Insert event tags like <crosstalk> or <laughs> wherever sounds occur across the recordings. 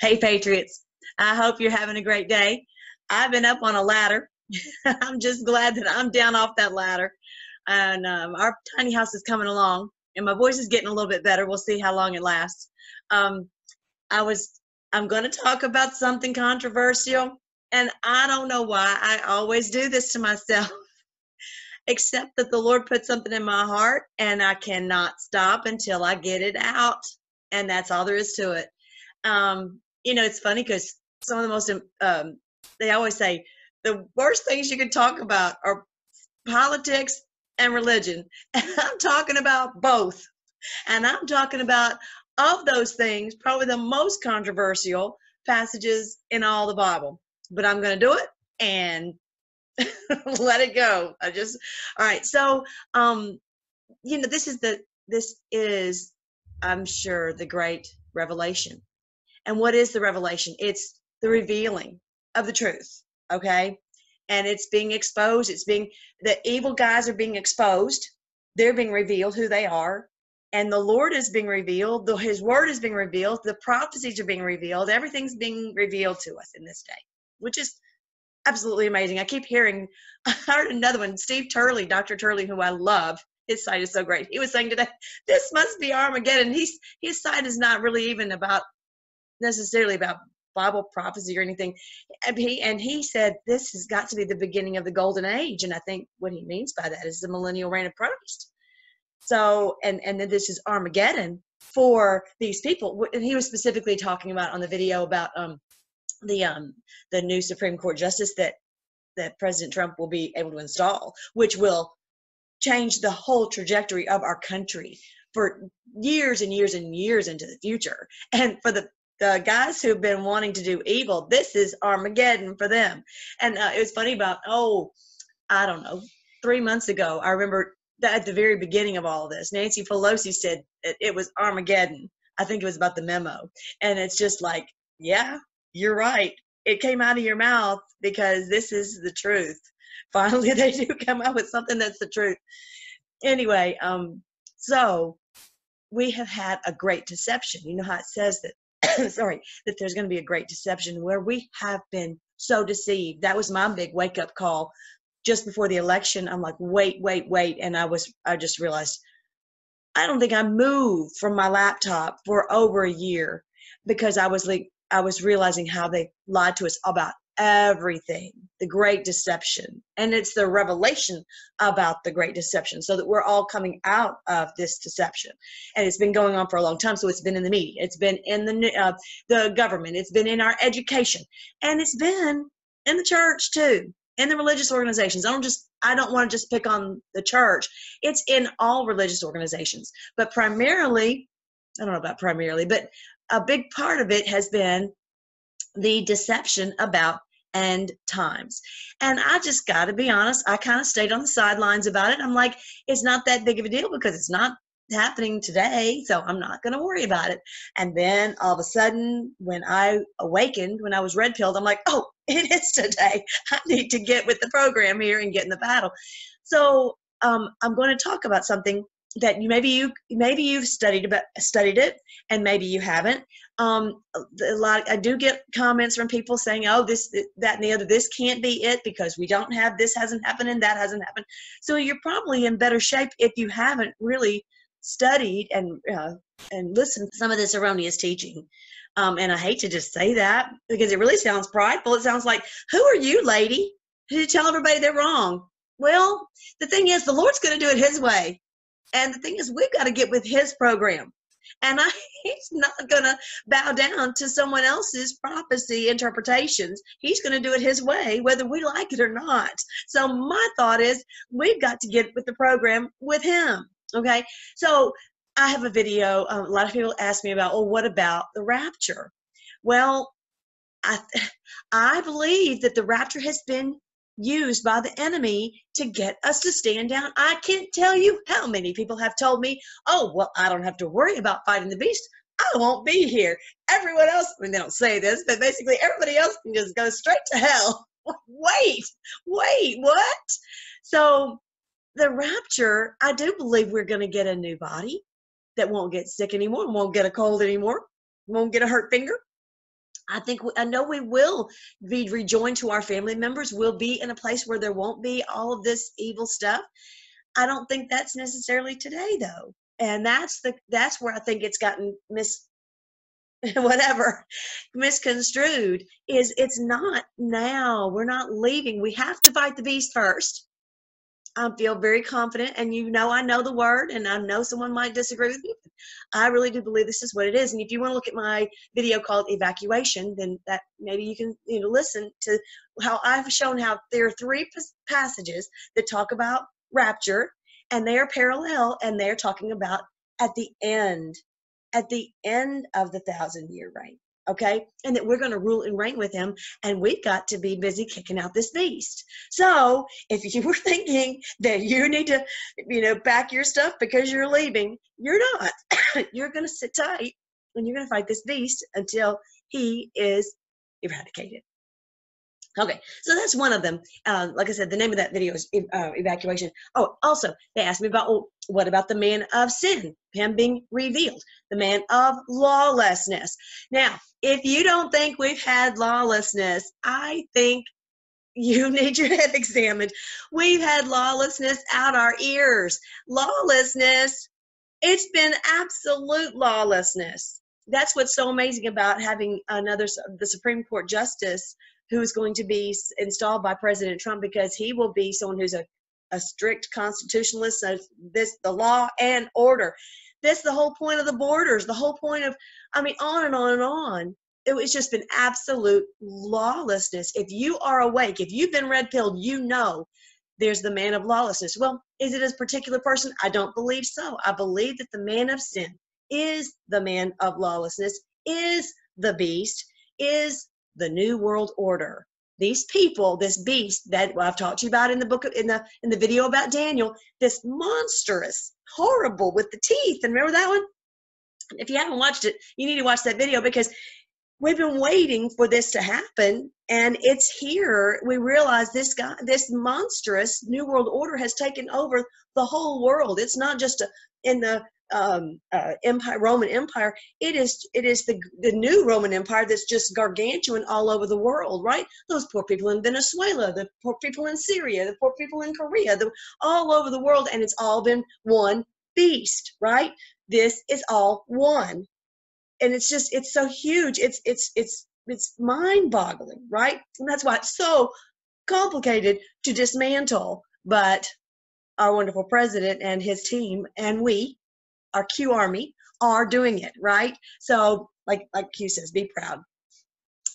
Hey, Patriots. I hope you're having a great day. I've been up on a ladder. <laughs> I'm just glad that I'm down off that ladder. And um, our tiny house is coming along, and my voice is getting a little bit better. We'll see how long it lasts. Um, I was, I'm going to talk about something controversial, and I don't know why I always do this to myself, <laughs> except that the Lord put something in my heart, and I cannot stop until I get it out. And that's all there is to it. Um, you know, it's funny because some of the most, um, they always say the worst things you can talk about are politics and religion. <laughs> And I'm talking about both. And I'm talking about, of those things, probably the most controversial passages in all the Bible. But I'm going to do it and <laughs> let it go. I just, all right. So, um, you know, this is the, this is, I'm sure, the great revelation and what is the revelation? It's the revealing of the truth, okay? And it's being exposed. It's being, the evil guys are being exposed. They're being revealed who they are. And the Lord is being revealed. The, his word is being revealed. The prophecies are being revealed. Everything's being revealed to us in this day, which is absolutely amazing. I keep hearing, <laughs> I heard another one, Steve Turley, Dr. Turley, who I love. His site is so great. He was saying today, this must be Armageddon. He's, his site is not really even about necessarily about Bible prophecy or anything. And he, and he said this has got to be the beginning of the golden age. And I think what he means by that is the millennial reign of Christ. So, and, and then this is Armageddon for these people. And he was specifically talking about on the video about um, the um, the new Supreme Court justice that that President Trump will be able to install, which will change the whole trajectory of our country for years and years and years into the future. And for the the guys who've been wanting to do evil, this is Armageddon for them. And uh, it was funny about, oh, I don't know, three months ago, I remember at the very beginning of all of this, Nancy Pelosi said it, it was Armageddon. I think it was about the memo. And it's just like, yeah, you're right. It came out of your mouth because this is the truth. <laughs> Finally, they do come out with something that's the truth. Anyway, um, so we have had a great deception. You know how it says that <coughs> sorry, that there's going to be a great deception where we have been so deceived. That was my big wake up call just before the election. I'm like, wait, wait, wait. And I was, I just realized I don't think I moved from my laptop for over a year because I was like, I was realizing how they lied to us about everything, the great deception. And it's the revelation about the great deception so that we're all coming out of this deception. And it's been going on for a long time. So it's been in the media, it's been in the, uh, the government, it's been in our education, and it's been in the church too, in the religious organizations. I don't just, I don't want to just pick on the church. It's in all religious organizations, but primarily, I don't know about primarily, but a big part of it has been the deception about and times. And I just got to be honest, I kind of stayed on the sidelines about it. I'm like, it's not that big of a deal because it's not happening today, so I'm not going to worry about it. And then all of a sudden, when I awakened, when I was red pilled, I'm like, oh, <laughs> it is today. I need to get with the program here and get in the battle. So um, I'm going to talk about something that you maybe you maybe you've studied about studied it and maybe you haven't. Um a lot i do get comments from people saying oh this that and the other this can't be it because we don't have this hasn't happened and that hasn't happened. So you're probably in better shape if you haven't really studied and uh, and listened to some of this erroneous teaching. Um, and i hate to just say that because it really sounds prideful. It sounds like who are you lady to tell everybody they're wrong? Well the thing is the lord's going to do it his way and the thing is, we've got to get with his program. And I, <laughs> he's not going to bow down to someone else's prophecy interpretations. He's going to do it his way, whether we like it or not. So my thought is we've got to get with the program with him. Okay. So I have a video. Um, a lot of people ask me about, well, what about the rapture? Well, I, <laughs> I believe that the rapture has been used by the enemy to get us to stand down. I can't tell you how many people have told me, oh, well, I don't have to worry about fighting the beast. I won't be here. Everyone else, I mean, they don't say this, but basically everybody else can just go straight to hell. <laughs> wait, wait, what? So the rapture, I do believe we're going to get a new body that won't get sick anymore, won't get a cold anymore, won't get a hurt finger. I think I know we will be rejoined to our family members. We'll be in a place where there won't be all of this evil stuff. I don't think that's necessarily today though. And that's the that's where I think it's gotten mis <laughs> whatever misconstrued is it's not now. We're not leaving. We have to fight the beast first. I feel very confident, and you know I know the word, and I know someone might disagree with me. I really do believe this is what it is. And if you want to look at my video called evacuation, then that maybe you can you know listen to how I've shown how there are three passages that talk about rapture, and they are parallel, and they're talking about at the end, at the end of the thousand year reign okay? And that we're going to rule and reign with him and we've got to be busy kicking out this beast. So if you were <laughs> thinking that you need to you know pack your stuff because you're leaving you're not. <coughs> You're going to sit tight and you're going to fight this beast until he is eradicated Okay, so that's one of them. Uh, like I said, the name of that video is uh, Evacuation. Oh, also, they asked me about, well, what about the man of sin? Him being revealed, the man of lawlessness. Now, if you don't think we've had lawlessness, I think you <laughs> need your head examined. We've had lawlessness out our ears. Lawlessness, it's been absolute lawlessness. That's what's so amazing about having another, the Supreme Court justice who is going to be installed by President Trump because he will be someone who's a, a strict constitutionalist. So this the law and order. That's the whole point of the borders. The whole point of I mean on and on and on. It was just been absolute lawlessness. If you are awake, if you've been red pilled, you know there's the man of lawlessness. Well, is it a particular person? I don't believe so. I believe that the man of sin is the man of lawlessness, is the beast, is the new world order. These people this beast that i've talked to you about in the book in the in the video about daniel this monstrous horrible with the teeth and remember that one? If you haven't watched it you need to watch that video because we've been waiting for this to happen and it's here. We realize this guy this monstrous new world order has taken over the whole world. It's not just a, in the um, uh, empire, Roman Empire. It is it is the the new Roman Empire that's just gargantuan all over the world, right? Those poor people in Venezuela, the poor people in Syria, the poor people in Korea, the all over the world, and it's all been one beast, right? This is all one, and it's just it's so huge. It's it's it's it's mind-boggling, right? And that's why it's so complicated to dismantle. But our wonderful president and his team and we our Q Army are doing it, right? So, like like Q says, be proud.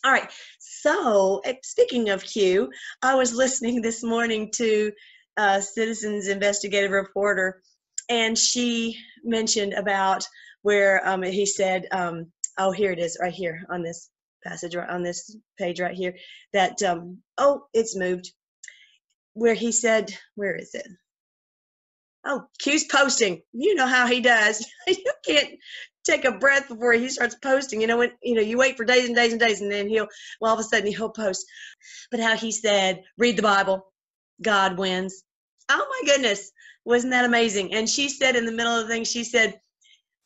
All right. So, eh, speaking of Q, I was listening this morning to uh, Citizens Investigative Reporter, and she mentioned about where um, he said, um, "Oh, here it is, right here on this passage, right on this page, right here." That um, oh, it's moved. Where he said, "Where is it?" Oh, Q's posting. You know how he does. <laughs> you can't take a breath before he starts posting. You know when you know you wait for days and days and days, and then he'll well all of a sudden he'll post. But how he said, "Read the Bible, God wins." Oh my goodness, wasn't that amazing? And she said in the middle of the thing, she said,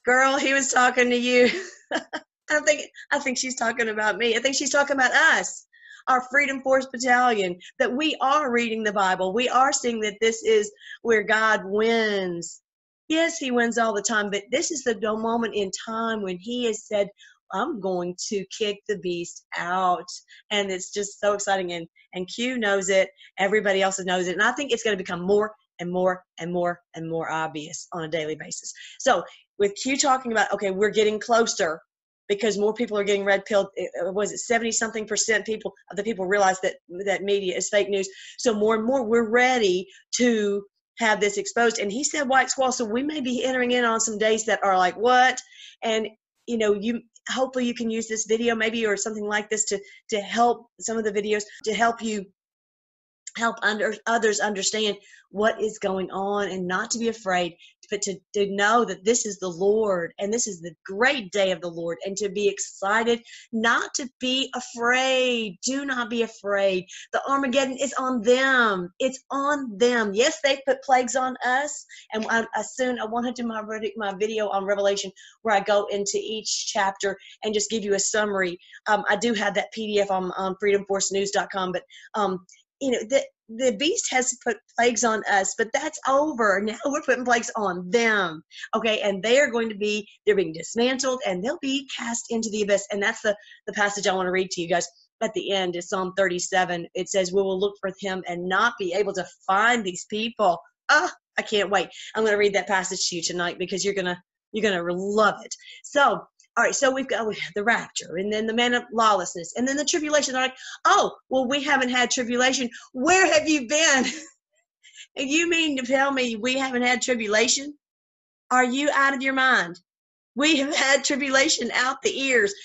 "Girl, he was talking to you." <laughs> I don't think I think she's talking about me. I think she's talking about us our Freedom Force Battalion, that we are reading the Bible. We are seeing that this is where God wins. Yes, He wins all the time, but this is the moment in time when He has said, I'm going to kick the beast out. And it's just so exciting. And, and Q knows it, everybody else knows it. And I think it's going to become more and more and more and more obvious on a daily basis. So, with Q talking about, okay, we're getting closer because more people are getting red pilled. Eh, eh, was it 70 something percent people of the people realize that that media is fake news. So more and more we're ready to have this exposed. And he said white squall. So we may be entering in on some days that are like what? And you know, you hopefully you can use this video maybe or something like this to to help some of the videos to help you help under others understand what is going on and not to be afraid but to, to know that this is the lord and this is the great day of the lord and to be excited not to be afraid. Do not be afraid. The armageddon is on them. It's on them. Yes they put plagues on us. And I, I soon i want to do my, my video on revelation where i go into each chapter and just give you a summary. Um, i do have that pdf on, freedomforcenews.com but um, you know the the beast has put plagues on us but that's over. <laughs> Now we're putting plagues on them okay? And they are going to be they're being dismantled and they'll be cast into the abyss. And that's the the passage i want to read to you guys. At the end is psalm 37 it says we will look for him and not be able to find these people. Ah i can't wait. I'm going to read that passage to you tonight because you're to you're to love it. So all right, so we've got oh, the rapture and then the man of lawlessness and then the tribulation. They're like, oh, well, we haven't had tribulation. Where have you been? <laughs> and you mean to tell me we haven't had tribulation? Are you out of your mind? We have had tribulation out the ears.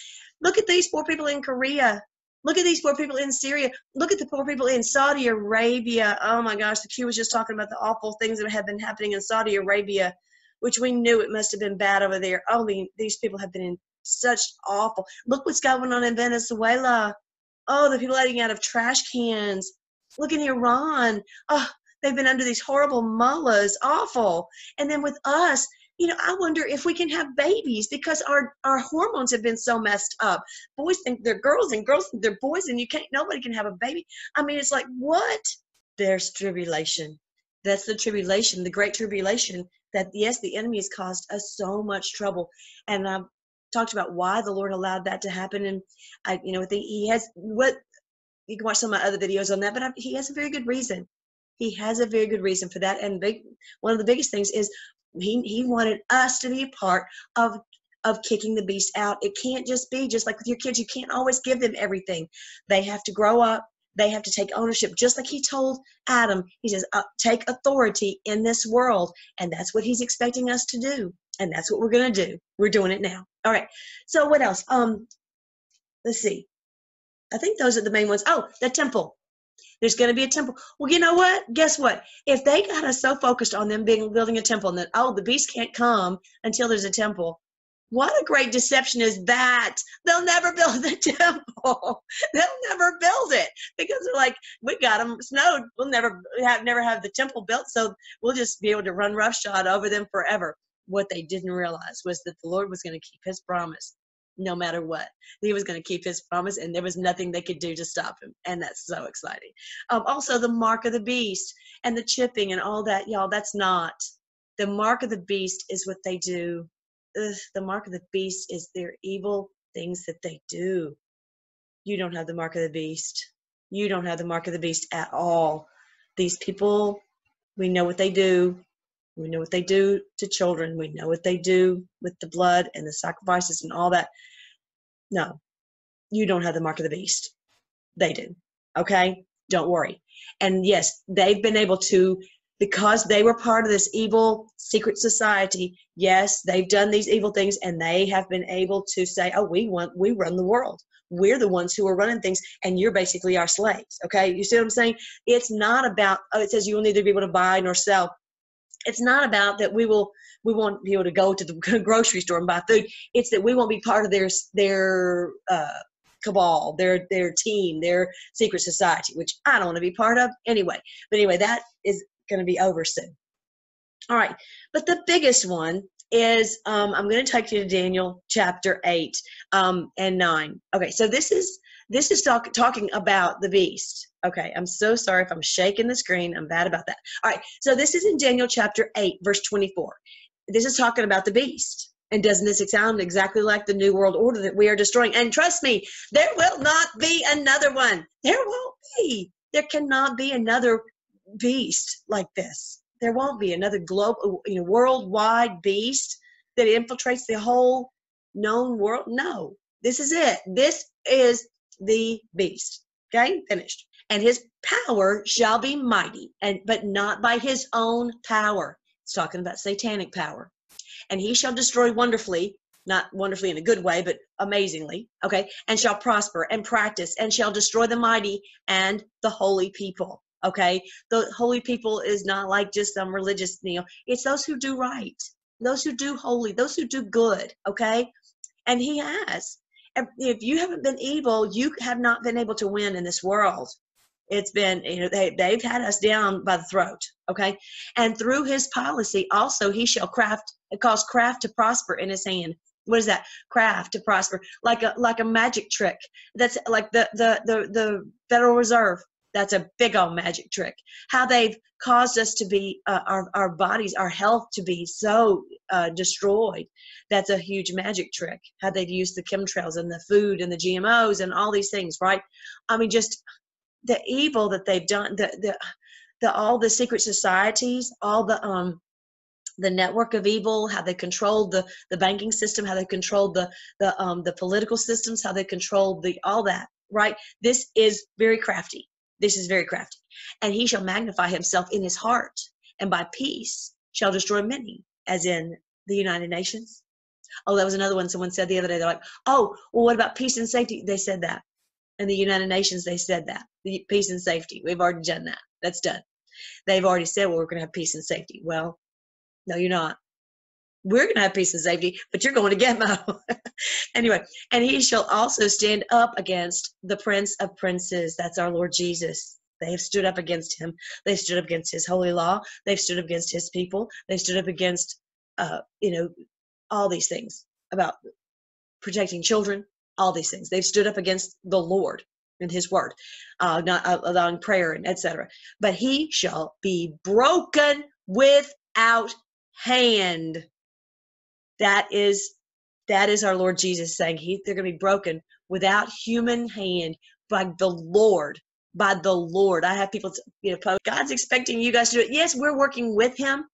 Look at these poor people in Korea. Look at these poor people in Syria. Look at the poor people in Saudi Arabia. Oh my gosh, the Q was just talking about the awful things that have been happening in Saudi Arabia which we knew it must have been bad over there. Oh, these people have been in such awful. Look what's going on in Venezuela. Oh, the people eating out of trash cans. Look in Iran. Oh, they've been under these horrible mullahs. Awful. And then with us, you know, I wonder if we can have babies because our our hormones have been so messed up. Boys think they're girls and girls think they're boys, and you can't. Nobody can have a baby. I mean, it's like what? There's tribulation. That's the tribulation, the great tribulation that yes, the enemy has caused us so much trouble. And I've talked about why the Lord allowed that to happen. And I, you know, think he has what you can watch some of my other videos on that, but I, he has a very good reason. He has a very good reason for that. And big, one of the biggest things is he, he wanted us to be a part of of kicking the beast out. It can't just be just like with your kids. You can't always give them everything. They have to grow up they have to take ownership just like he told adam. He says uh, take authority in this world and that's what he's expecting us to do and that's what we're going to do. We're doing it now. All right. So what else? Um let's see. I think those are the main ones. Oh the temple. There's going to be a temple. Well you know what? Guess what? If they got us so focused on them being building a temple and that oh the beast can't come until there's a temple what a great deception is that? They'll never build the <laughs> temple. They'll never build it because they're like, we got them snowed. We'll never have never have the temple built, so we'll just be able to run roughshod over them forever. What they didn't realize was that the Lord was going to keep His promise, no matter what. He was going to keep His promise, and there was nothing they could do to stop Him, and that's so exciting. Um, also, the mark of the beast and the chipping and all that, y'all. That's not the mark of the beast. Is what they do the mark of the beast is their evil things that they do. You don't have the mark of the beast. You don't have the mark of the beast at all. These people, we know what they do. We know what they do to children. We know what they do with the blood and the sacrifices and all that. No, you don't have the mark of the beast. They do. Okay? Don't worry. And yes, they've been able to because they were part of this evil secret society. Yes they've done these evil things and they have been able to say oh we want we run the world. We're the ones who are running things and you're basically our slaves. Okay? You see what i'm saying? It's not about oh it says you will neither be able to buy nor sell. It's not about that we will we won't be able to go to the <laughs> grocery store and buy food. It's that we won't be part of their their uh, cabal, their their team, their secret society, which I don't want to be part of anyway. But anyway, that is going to be over soon. All right, but the biggest one is um, I'm going to take you to Daniel chapter eight um, and nine. Okay, so this is this is talk, talking about the beast. Okay, I'm so sorry if I'm shaking the screen. I'm bad about that. All right, so this is in Daniel chapter 8, verse 24. This is talking about the beast. And doesn't this sound exactly like the New World Order that we are destroying? And trust me, there will not be another one. There won't be. There cannot be another beast like this. There won't be another global, uh, you know, worldwide beast that infiltrates the whole known world. No, this is it. This is the beast. Okay, finished. And his power shall be mighty, and but not by his own power. It's talking about satanic power. And he shall destroy wonderfully, not wonderfully in a good way, but amazingly, okay, and shall prosper and practice and shall destroy the mighty and the holy people Okay, the holy people is not like just some religious you know. It's those who do right, those who do holy, those who do good. Okay, and He has. If you haven't been evil, you have not been able to win in this world. It's been you know they they've had us down by the throat. Okay, and through His policy, also He shall craft and cause craft to prosper in His hand what is that craft to prosper like a like a magic trick that's like the the the, the federal reserve that's a big old magic trick how they've caused us to be uh, our, our bodies our health to be so uh, destroyed that's a huge magic trick how they've used the chemtrails and the food and the gmos and all these things right i mean just the evil that they've done the the, the all the secret societies all the um the network of evil, how they controlled the, the banking system, how they controlled the the um, the political systems, how they controlled the all that. Right. This is very crafty. This is very crafty. And he shall magnify himself in his heart, and by peace shall destroy many, as in the United Nations. Oh, that was another one. Someone said the other day. They're like, "Oh, well, what about peace and safety?" They said that. In the United Nations, they said that the peace and safety. We've already done that. That's done. They've already said, "Well, we're going to have peace and safety." Well, no, you're not. We're going to have peace and safety, but you're going to Gitmo. <laughs> anyway, and he shall also stand up against the Prince of Princes. That's our Lord Jesus. They have stood up against him. They stood up against his holy law. They've stood up against his people. They stood up against, uh, you know, all these things about protecting children, all these things. They've stood up against the Lord and his word, uh, not uh, allowing prayer and etc. But he shall be broken without hand. That is that is our Lord Jesus saying he, they're going to be broken without human hand by the Lord. By the Lord. I have people, you know, post, God's expecting you guys to do it. Yes, we're working with him,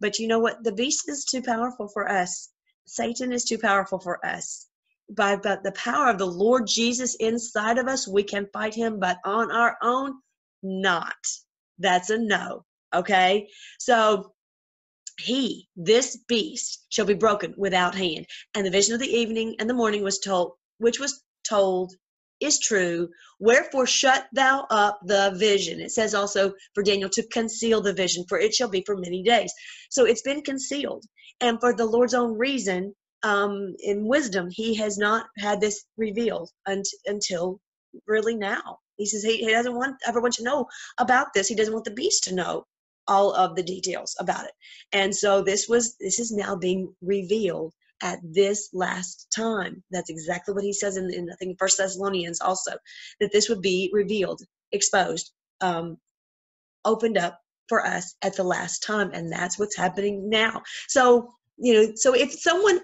but you know what? The beast is too powerful for us. Satan is too powerful for us. By, by the power of the Lord Jesus inside of us, we can fight him, but on our own, not. That's a no. Okay? So he, this beast, shall be broken without hand. And the vision of the evening and the morning was told, which was told is true. Wherefore shut thou up the vision. It says also for Daniel to conceal the vision, for it shall be for many days. So it's been concealed. And for the Lord's own reason, um, in wisdom, he has not had this revealed until really now. He says he, he doesn't want everyone to know about this. He doesn't want the beast to know all of the details about it. And so this was this is now being revealed at this last time. That's exactly what he says in, in I think First Thessalonians also that this would be revealed, exposed, um, opened up for us at the last time, and that's what's happening now. So you know, so if someone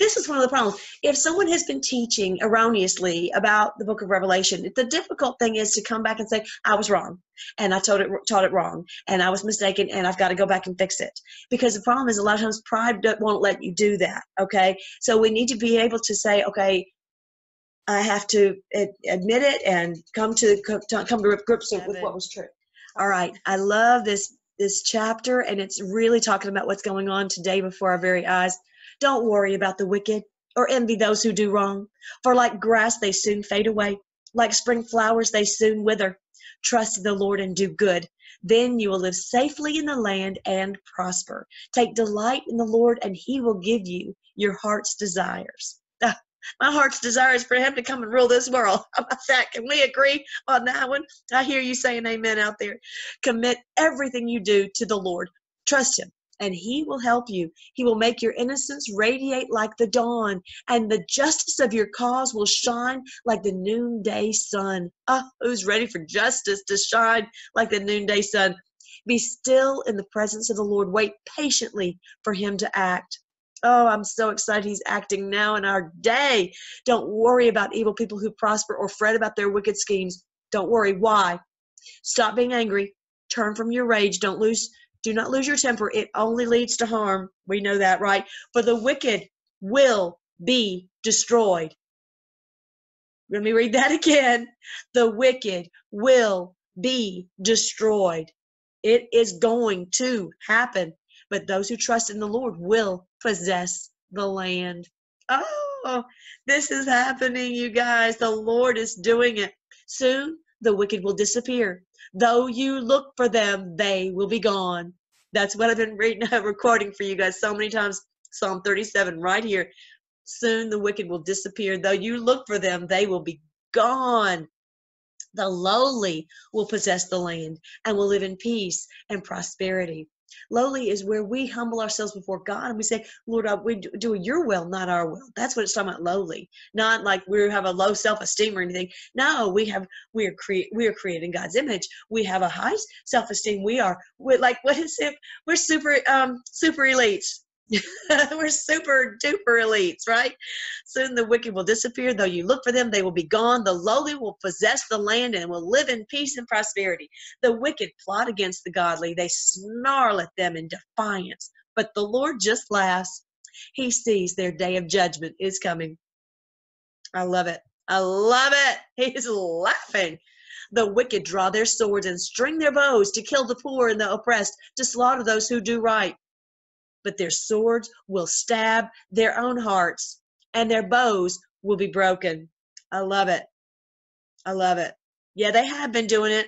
this is one of the problems. If someone has been teaching erroneously about the book of Revelation, the difficult thing is to come back and say, I was wrong and I told it, taught it wrong and I was mistaken and I've got to go back and fix it. Because the problem is a lot of times pride won't let you do that. Okay. So we need to be able to say, okay, I have to admit it and come to come to grips with what was true. All right. I love this this chapter and it's really talking about what's going on today before our very eyes. Don't worry about the wicked or envy those who do wrong, for like grass they soon fade away, like spring flowers they soon wither. Trust the Lord and do good. Then you will live safely in the land and prosper. Take delight in the Lord, and He will give you your heart's desires. My heart's desire is for Him to come and rule this world. <laughs> How about that? Can we agree on that one? I hear you saying amen out there. Commit everything you do to the Lord. Trust Him and he will help you. He will make your innocence radiate like the dawn, and the justice of your cause will shine like the noonday sun. Ah, oh, who's ready for justice to shine like the noonday sun? Be still in the presence of the Lord. Wait patiently for him to act. Oh, I'm so excited he's acting now in our day. Don't worry about evil people who prosper or fret about their wicked schemes. Don't worry. Why? Stop being angry. Turn from your rage. Don't lose do not lose your temper. It only leads to harm. We know that, right? For the wicked will be destroyed. Let me read that <laughs> again. The wicked will be destroyed. It is going to happen. But those who trust in the Lord will possess the land. Oh, this is happening, you guys. The Lord is doing it. Soon the wicked will disappear. Though you look for them, they will be gone. That's what I've been reading, <laughs> recording for you guys so many times. Psalm 37 right here. Soon the wicked will disappear. Though you look for them, they will be gone. The lowly will possess the land and will live in peace and prosperity. Lowly is where we humble ourselves before God and we say, Lord, we do your will, not our will. That's what it's talking about. Lowly, not like we have a low self-esteem or anything. No, we have we are create we are created in God's image. We have a high self-esteem. We are we're like <laughs> what is it? We're super um super elites. <laughs> We're super duper elites, right? Soon the wicked will disappear. Though you look for them, they will be gone. The lowly will possess the land and will live in peace and prosperity. The wicked plot against the godly. They snarl at them in defiance. But the Lord just laughs. He sees their day of judgment is coming. I love it. I love it. <laughs> He's laughing. The wicked draw their swords and string their bows to kill the poor and the oppressed, to slaughter those who do right but their swords will stab their own hearts and their bows will be broken. I love it. I love it. Yeah, they have been doing it.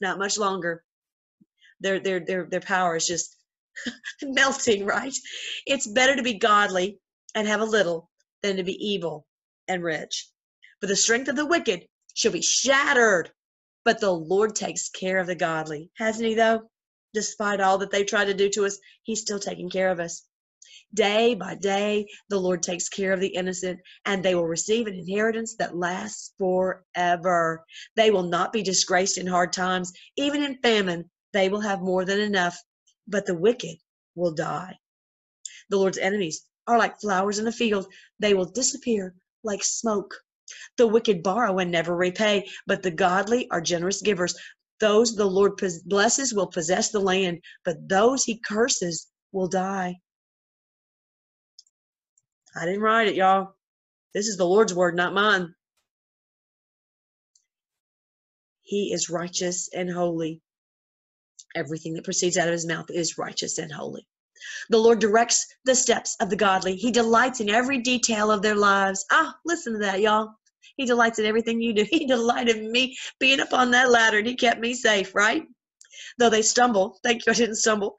Not much longer. Their their their their power is just <laughs> melting, right? It's better to be godly and have a little than to be evil and rich. For the strength of the wicked shall be shattered, but the Lord takes care of the godly. Hasn't he though? Despite all that they try to do to us, He's still taking care of us. Day by day, the Lord takes care of the innocent, and they will receive an inheritance that lasts forever. They will not be disgraced in hard times. Even in famine, they will have more than enough, but the wicked will die. The Lord's enemies are like flowers in a field, they will disappear like smoke. The wicked borrow and never repay, but the godly are generous givers. Those the Lord blesses will possess the land, but those he curses will die. I didn't write it, y'all. This is the Lord's word, not mine. He is righteous and holy. Everything that proceeds out of his mouth is righteous and holy. The Lord directs the steps of the godly. He delights in every detail of their lives. Ah, listen to that, y'all. He delights in everything you do. <laughs> He delighted me being up on that ladder and he kept me safe, right? Though they stumble, thank you I didn't stumble,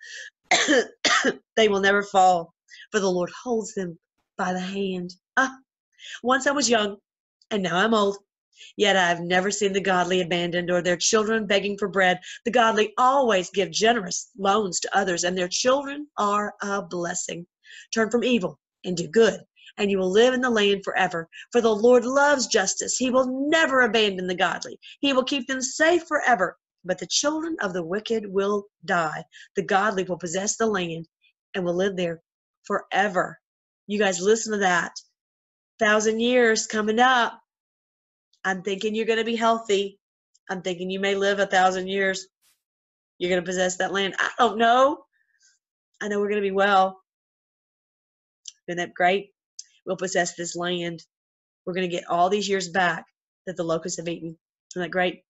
<coughs> they will never fall, for the Lord holds them by the hand. Ah, once I was young, and now I'm old. Yet I have never seen the godly abandoned or their children begging for bread. The godly always give generous loans to others, and their children are a blessing. Turn from evil and do good, and you will live in the land forever. For the Lord loves justice. He will never abandon the godly. He will keep them safe forever. But the children of the wicked will die. The godly will possess the land and will live there forever. You guys listen to that. Thousand years coming up. I'm thinking you're going to be healthy. I'm thinking you may live a thousand years. You're going to possess that land. I don't know. I know we're going to be well. Isn't that great? Will possess this land. We're going to get all these years back that the locusts have eaten. Isn't that great?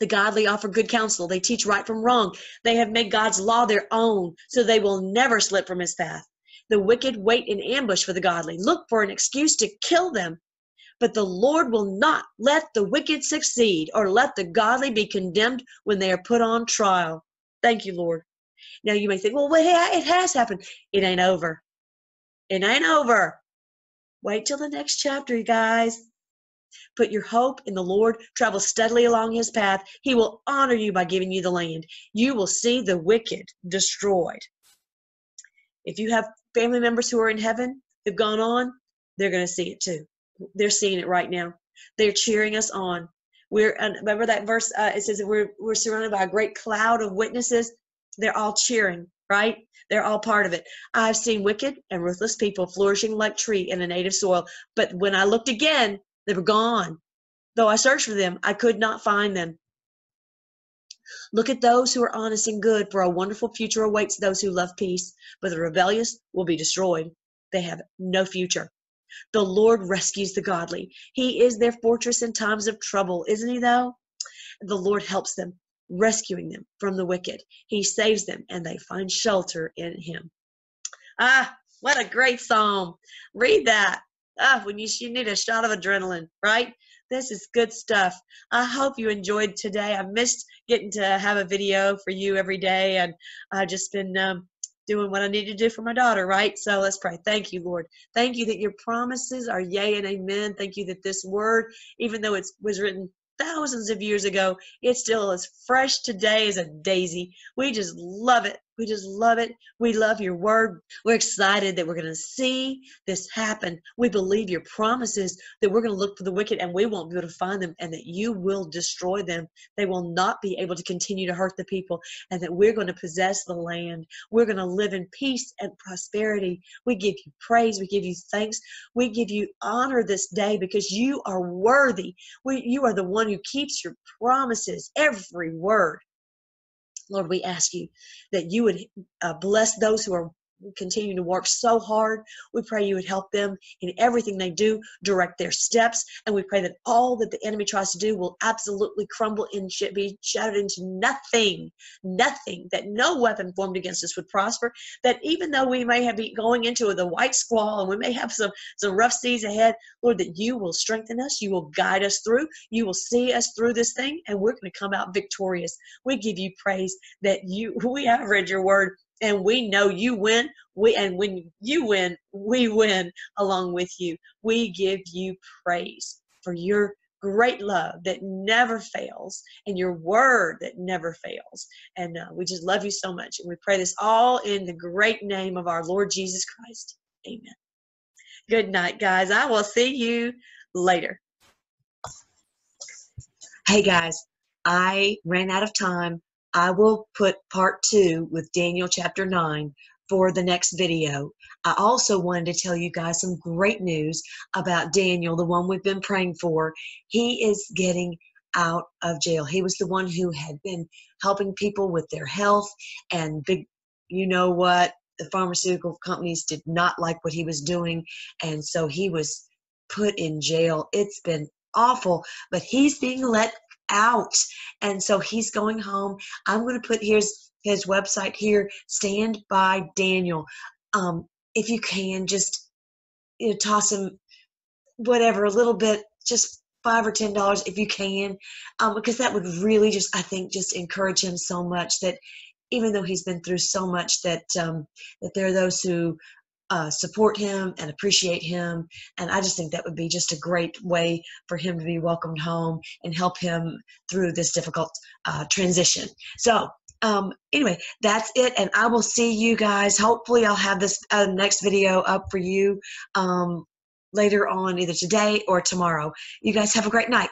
The godly offer good counsel. They teach right from wrong. They have made God's law their own, so they will never slip from his path. The wicked wait in ambush for the godly, look for an excuse to kill them. But the Lord will not let the wicked succeed or let the godly be condemned when they are put on trial. Thank you, Lord. Now you may think, well, it has happened. It ain't over. It ain't over. Wait till the next chapter, you guys. Put your hope in the Lord. Travel steadily along his path. He will honor you by giving you the land. You will see the wicked destroyed. If you have family members who are in heaven, who've gone on, they're going to see it too. They're seeing it right now. They're cheering us on. We're remember that verse. Uh, it says that we're we're surrounded by a great cloud of witnesses. They're all cheering right? They're all part of it. I've seen wicked and ruthless people flourishing like tree in a native soil, but when I looked again, they were gone. Though I searched for them, I could not find them. Look at those who are honest and good, for a wonderful future awaits those who love peace, but the rebellious will be destroyed. They have no future. The Lord rescues the godly. He is their fortress in times of trouble, isn't he, though? The Lord helps them rescuing them from the wicked. He saves them and they find shelter in him. Ah, what a great psalm. Read that. Ah, when you, you need a shot of adrenaline, right? This is good stuff. I hope you enjoyed today. I missed getting to have a video for you every day, and I've just been um, doing what I need to do for my daughter, right? So let's pray. Thank you, Lord. Thank you that your promises are yea and amen. Thank you that this word, even though it was written thousands of years ago, it's still as fresh today as a daisy. We just love it. We just love it. We love your word. We're excited that we're going to see this happen. We believe your promises that we're going to look for the wicked and we won't be able to find them and that you will destroy them. They will not be able to continue to hurt the people and that we're going to possess the land. We're going to live in peace and prosperity. We give you praise. We give you thanks. We give you honor this day because you are worthy. We, you are the one who keeps your promises, every word. Lord, we ask you that you would uh, bless those who are continue to work so hard. We pray you would help them in everything they do, direct their steps, and we pray that all that the enemy tries to do will absolutely crumble and be shattered into nothing, nothing, that no weapon formed against us would prosper. That even though we may have been going into the white squall and we may have some, some rough seas ahead, Lord, that you will strengthen us, you will guide us through, you will see us through this thing, and we're going to come out victorious. We give you praise that you, <laughs> we have read your word and we know you win we and when you win we win along with you. We give you praise for your great love that never fails and your word that never fails. And uh, we just love you so much and we pray this all in the great name of our lord jesus christ. Amen. Good night guys. I will see you later. Hey guys. I ran out of time I will put part two with Daniel chapter 9 for the next video. I also wanted to tell you guys some great news about Daniel, the one we've been praying for. He is getting out of jail. He was the one who had been helping people with their health and big, you know what, the pharmaceutical companies did not like what he was doing. And so he was put in jail. It's been awful, but he's being let out. And so he's going home. I'm going to put his his website here. Stand by Daniel. Um, if you can, just you know, toss him whatever a little bit, just five or ten dollars if you can, um, because that would really just I think just encourage him so much that even though he's been through so much that um, that there are those who uh, support him and appreciate him. And I just think that would be just a great way for him to be welcomed home and help him through this difficult uh, transition. So, um, anyway, that's it. And I will see you guys. Hopefully, I'll have this uh, next video up for you um, later on, either today or tomorrow. You guys have a great night.